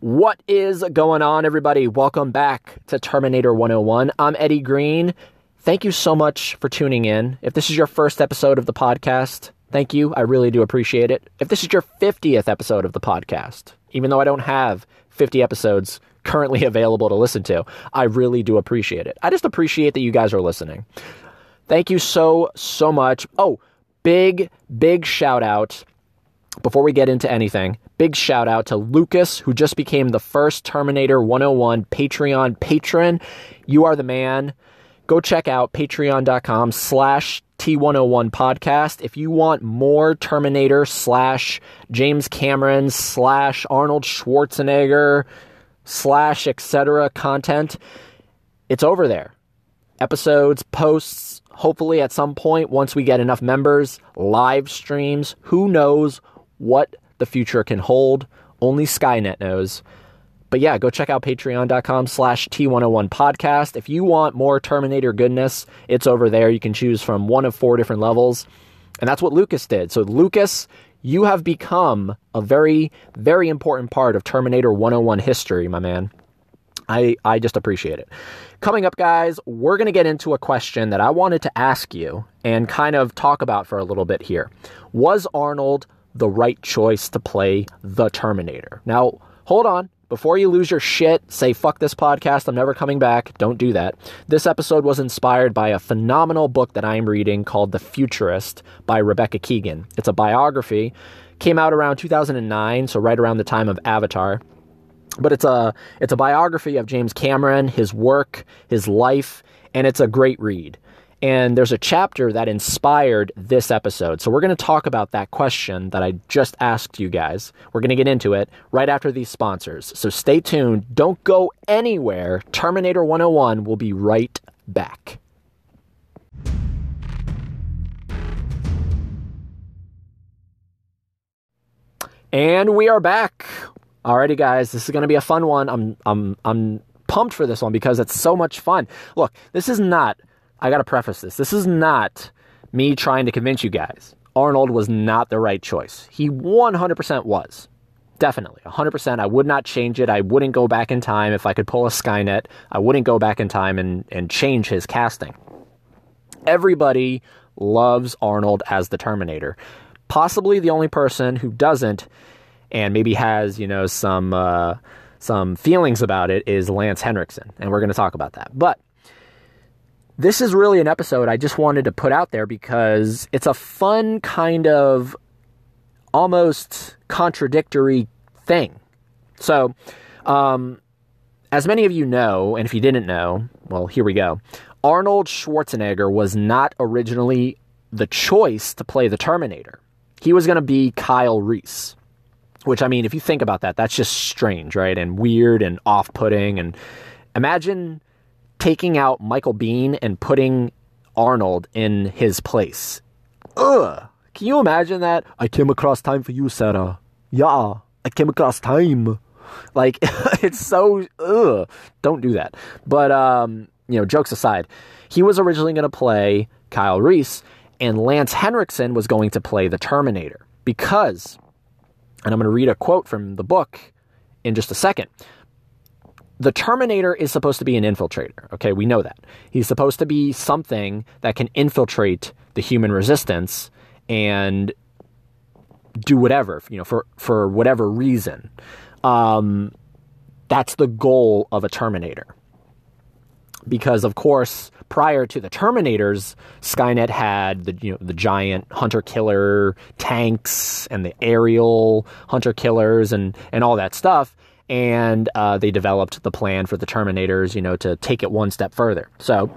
What is going on, everybody? Welcome back to Terminator 101. I'm Eddie Green. Thank you so much for tuning in. If this is your first episode of the podcast, thank you. I really do appreciate it. If this is your 50th episode of the podcast, even though I don't have 50 episodes currently available to listen to, I really do appreciate it. I just appreciate that you guys are listening. Thank you so, so much. Oh, big, big shout out before we get into anything, big shout out to Lucas, who just became the first Terminator 101 Patreon patron. You are the man. Go check out patreon.com slash T101 podcast. If you want more Terminator slash James Cameron slash Arnold Schwarzenegger slash etc. content, it's over there. Episodes, posts, hopefully at some point, once we get enough members, live streams, who knows what the future can hold. Only Skynet knows. But yeah, go check out patreon.com slash T101 podcast. If you want more Terminator goodness, it's over there. You can choose from one of four different levels. And that's what Lucas did. So, Lucas, you have become a very, very important part of Terminator 101 history, my man. I, I just appreciate it. Coming up, guys, we're going to get into a question that I wanted to ask you and kind of talk about for a little bit here. Was Arnold the right choice to play the Terminator. Now, hold on. Before you lose your shit, say fuck this podcast, I'm never coming back. Don't do that. This episode was inspired by a phenomenal book that I'm reading called The Futurist by Rebecca Keegan. It's a biography. Came out around 2009, so right around the time of Avatar. But it's a it's a biography of James Cameron, his work, his life, and it's a great read. And there's a chapter that inspired this episode. So we're going to talk about that question that I just asked you guys. We're going to get into it right after these sponsors. So stay tuned. Don't go anywhere. Terminator 101 will be right back. And we are back. Alrighty, guys, this is going to be a fun one. I'm, I'm, I'm pumped for this one because it's so much fun. Look, this is not I got to preface this. This is not me trying to convince you guys. Arnold was not the right choice. He 100% was. Definitely. 100%. I would not change it. I wouldn't go back in time if I could pull a Skynet. I wouldn't go back in time and, and change his casting. Everybody loves Arnold as the Terminator. Possibly the only person who doesn't and maybe has, you know, some uh, some feelings about it is Lance Henriksen, and we're going to talk about that. But this is really an episode I just wanted to put out there because it's a fun kind of almost contradictory thing. So, um, as many of you know, and if you didn't know, well, here we go. Arnold Schwarzenegger was not originally the choice to play the Terminator. He was going to be Kyle Reese. Which, I mean, if you think about that, that's just strange, right? And weird and off putting. And imagine taking out Michael Biehn and putting Arnold in his place. Ugh. Can you imagine that? I came across time for you, Sarah. Yeah, I came across time. Like it's so ugh. Don't do that. But um, you know, jokes aside, he was originally going to play Kyle Reese, and Lance Henriksen was going to play the Terminator because, and I'm going to read a quote from the book in just a second the Terminator is supposed to be an infiltrator. Okay, we know that. He's supposed to be something that can infiltrate the human resistance and do whatever, you know, for, for whatever reason. Um, that's the goal of a Terminator. Because of course, prior to the Terminators, Skynet had the you know the giant hunter killer tanks and the aerial hunter killers and and all that stuff and uh, they developed the plan for the Terminators, you know, to take it one step further. So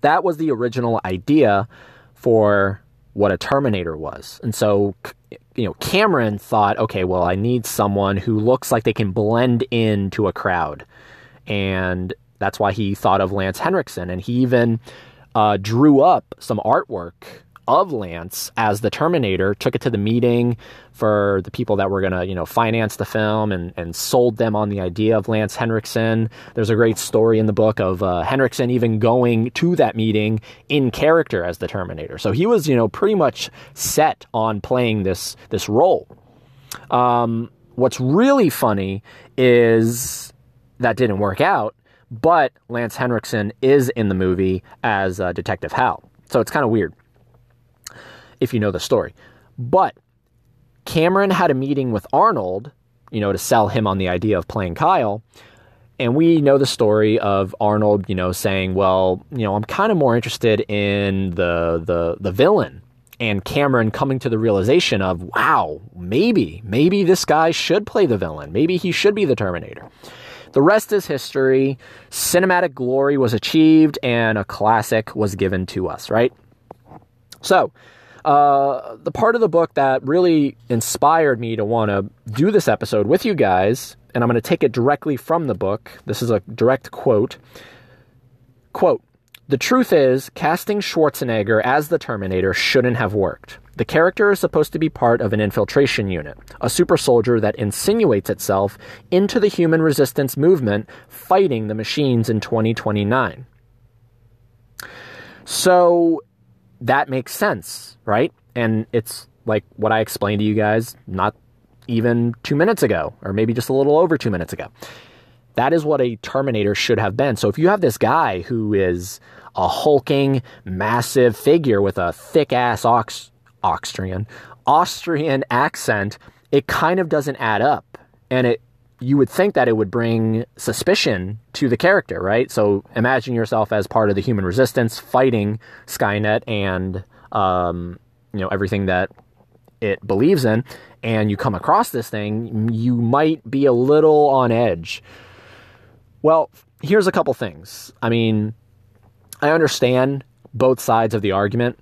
that was the original idea for what a Terminator was. And so, you know, Cameron thought, okay, well, I need someone who looks like they can blend into a crowd. And that's why he thought of Lance Henriksen. And he even uh, drew up some artwork of Lance as the Terminator, took it to the meeting for the people that were going to, you know, finance the film and, and sold them on the idea of Lance Henriksen. There's a great story in the book of uh, Henriksen even going to that meeting in character as the Terminator. So he was, you know, pretty much set on playing this, this role. Um, what's really funny is that didn't work out, but Lance Henriksen is in the movie as uh, Detective Hal. So it's kind of weird if you know the story. But Cameron had a meeting with Arnold, you know, to sell him on the idea of playing Kyle. And we know the story of Arnold, you know, saying, "Well, you know, I'm kind of more interested in the the the villain." And Cameron coming to the realization of, "Wow, maybe, maybe this guy should play the villain. Maybe he should be the Terminator." The rest is history. Cinematic glory was achieved and a classic was given to us, right? So, uh, the part of the book that really inspired me to want to do this episode with you guys, and I'm going to take it directly from the book. This is a direct quote. Quote, the truth is, casting Schwarzenegger as the Terminator shouldn't have worked. The character is supposed to be part of an infiltration unit, a super soldier that insinuates itself into the human resistance movement fighting the machines in 2029. So that makes sense, right? And it's like what I explained to you guys not even two minutes ago, or maybe just a little over two minutes ago. That is what a Terminator should have been. So if you have this guy who is a hulking, massive figure with a thick ass ox, Austrian, Austrian accent, it kind of doesn't add up. And it you would think that it would bring suspicion to the character, right? So imagine yourself as part of the human resistance fighting Skynet and um, you know everything that it believes in, and you come across this thing, you might be a little on edge. Well, here's a couple things. I mean, I understand both sides of the argument,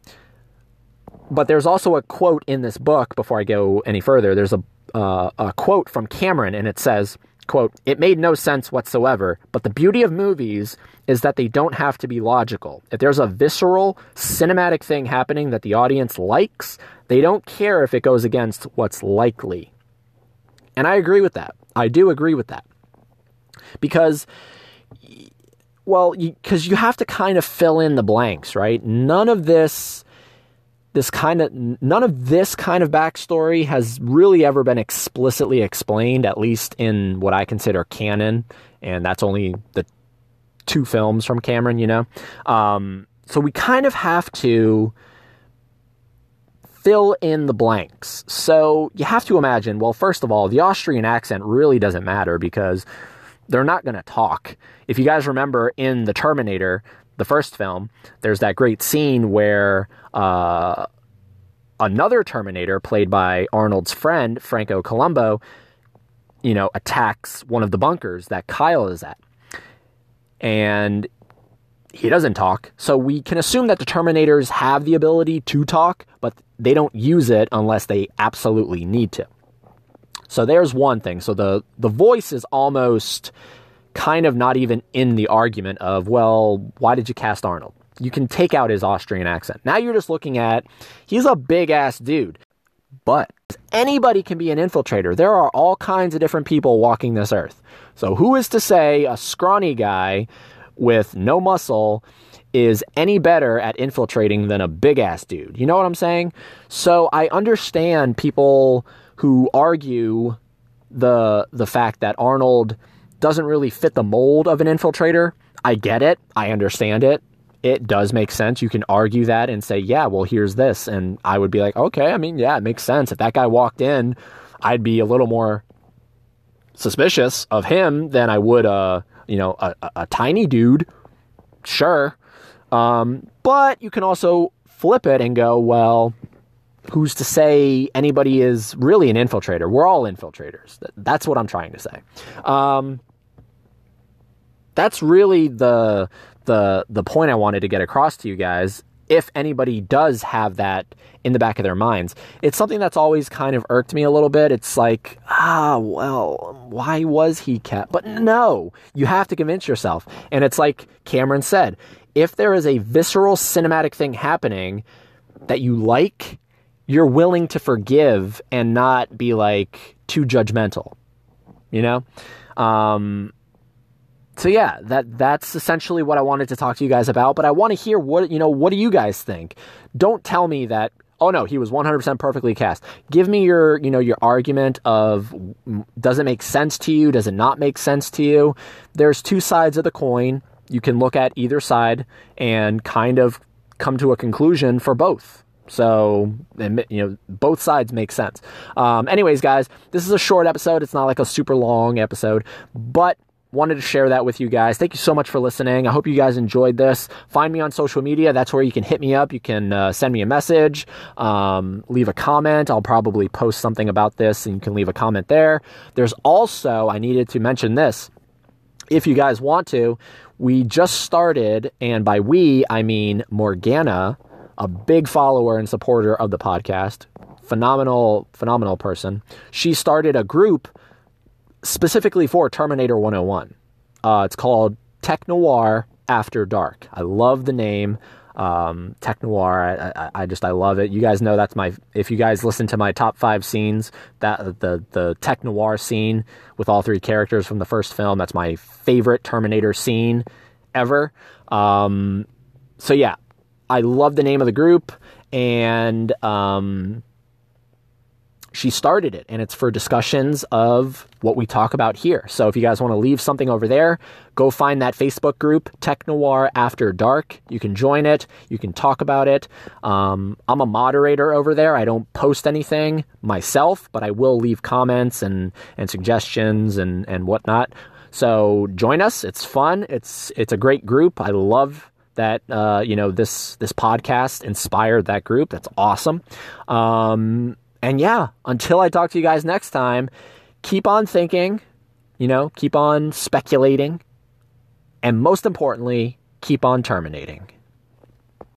but there's also a quote in this book. Before I go any further, there's a uh, a quote from Cameron, and it says, quote, It made no sense whatsoever, but the beauty of movies is that they don't have to be logical. If there's a visceral, cinematic thing happening that the audience likes, they don't care if it goes against what's likely. And I agree with that. I do agree with that. Because, well, because you, you have to kind of fill in the blanks, right? None of this this kind of none of this kind of backstory has really ever been explicitly explained at least in what i consider canon and that's only the two films from cameron you know? Um, so we kind of have to fill in the blanks. So you have to imagine well first of all the austrian accent really doesn't matter because they're not going to talk. If you guys remember in the terminator the first film, there's that great scene where uh, another Terminator, played by Arnold's friend Franco Columbu, you know, attacks one of the bunkers that Kyle is at, and he doesn't talk. So we can assume that the Terminators have the ability to talk, but they don't use it unless they absolutely need to. So there's one thing. So the the voice is almost kind of not even in the argument of, well, why did you cast Arnold? You can take out his Austrian accent. Now you're just looking at, he's a big ass dude. But anybody can be an infiltrator. There are all kinds of different people walking this earth. So who is to say a scrawny guy with no muscle is any better at infiltrating than a big ass dude? You know what I'm saying? So I understand people who argue the the fact that Arnold doesn't really fit the mold of an infiltrator. I get it. I understand it. It does make sense. You can argue that and say, yeah, well, here's this. And I would be like, okay, I mean, yeah, it makes sense. If that guy walked in, I'd be a little more suspicious of him than I would, uh, you know, a, a, a tiny dude. Sure. Um, but you can also flip it and go, well, who's to say anybody is really an infiltrator? We're all infiltrators. That's what I'm trying to say. Um, that's really the the the point I wanted to get across to you guys. If anybody does have that in the back of their minds, it's something that's always kind of irked me a little bit. It's like, ah, well, why was he kept? But no, you have to convince yourself. And it's like Cameron said, if there is a visceral cinematic thing happening that you like, you're willing to forgive and not be like too judgmental. You know? Um, so yeah, that that's essentially what I wanted to talk to you guys about. But I want to hear what you know. What do you guys think? Don't tell me that Oh no, he was 100% perfectly cast. Give me your, you know, your argument of does it make sense to you? Does it not make sense to you? There's two sides of the coin. You can look at either side and kind of come to a conclusion for both. So, you know, both sides make sense. Um, anyways, guys, this is a short episode. It's not like a super long episode, but wanted to share that with you guys. Thank you so much for listening. I hope you guys enjoyed this. Find me on social media. That's where you can hit me up. You can uh, send me a message, um, leave a comment. I'll probably post something about this and you can leave a comment there. There's also, I needed to mention this. If you guys want to, we just started, and by we, I mean Morgana, a big follower and supporter of the podcast, phenomenal, phenomenal person. She started a group specifically for Terminator 101. Uh, it's called Tech Noir After Dark. I love the name. Um, Tech Noir, I, I, I, just I love it. You guys know that's my. If you guys listen to my top five scenes, that the the Tech Noir scene with all three characters from the first film, that's my favorite Terminator scene ever. Um, so yeah, I love the name of the group, and um, she started it and it's for discussions of what we talk about here. So if you guys want to leave something over there, go find that Facebook group, Tech Noir After Dark. You can join it. You can talk about it. Um, I'm a moderator over there. I don't post anything myself, but I will leave comments and, and suggestions and, and whatnot. So join us. It's fun. It's, it's a great group. I love that uh, you know this this podcast inspired that group. That's awesome. Um, and yeah, until I talk to you guys next time, keep on thinking, you know, keep on speculating, and most importantly, keep on terminating.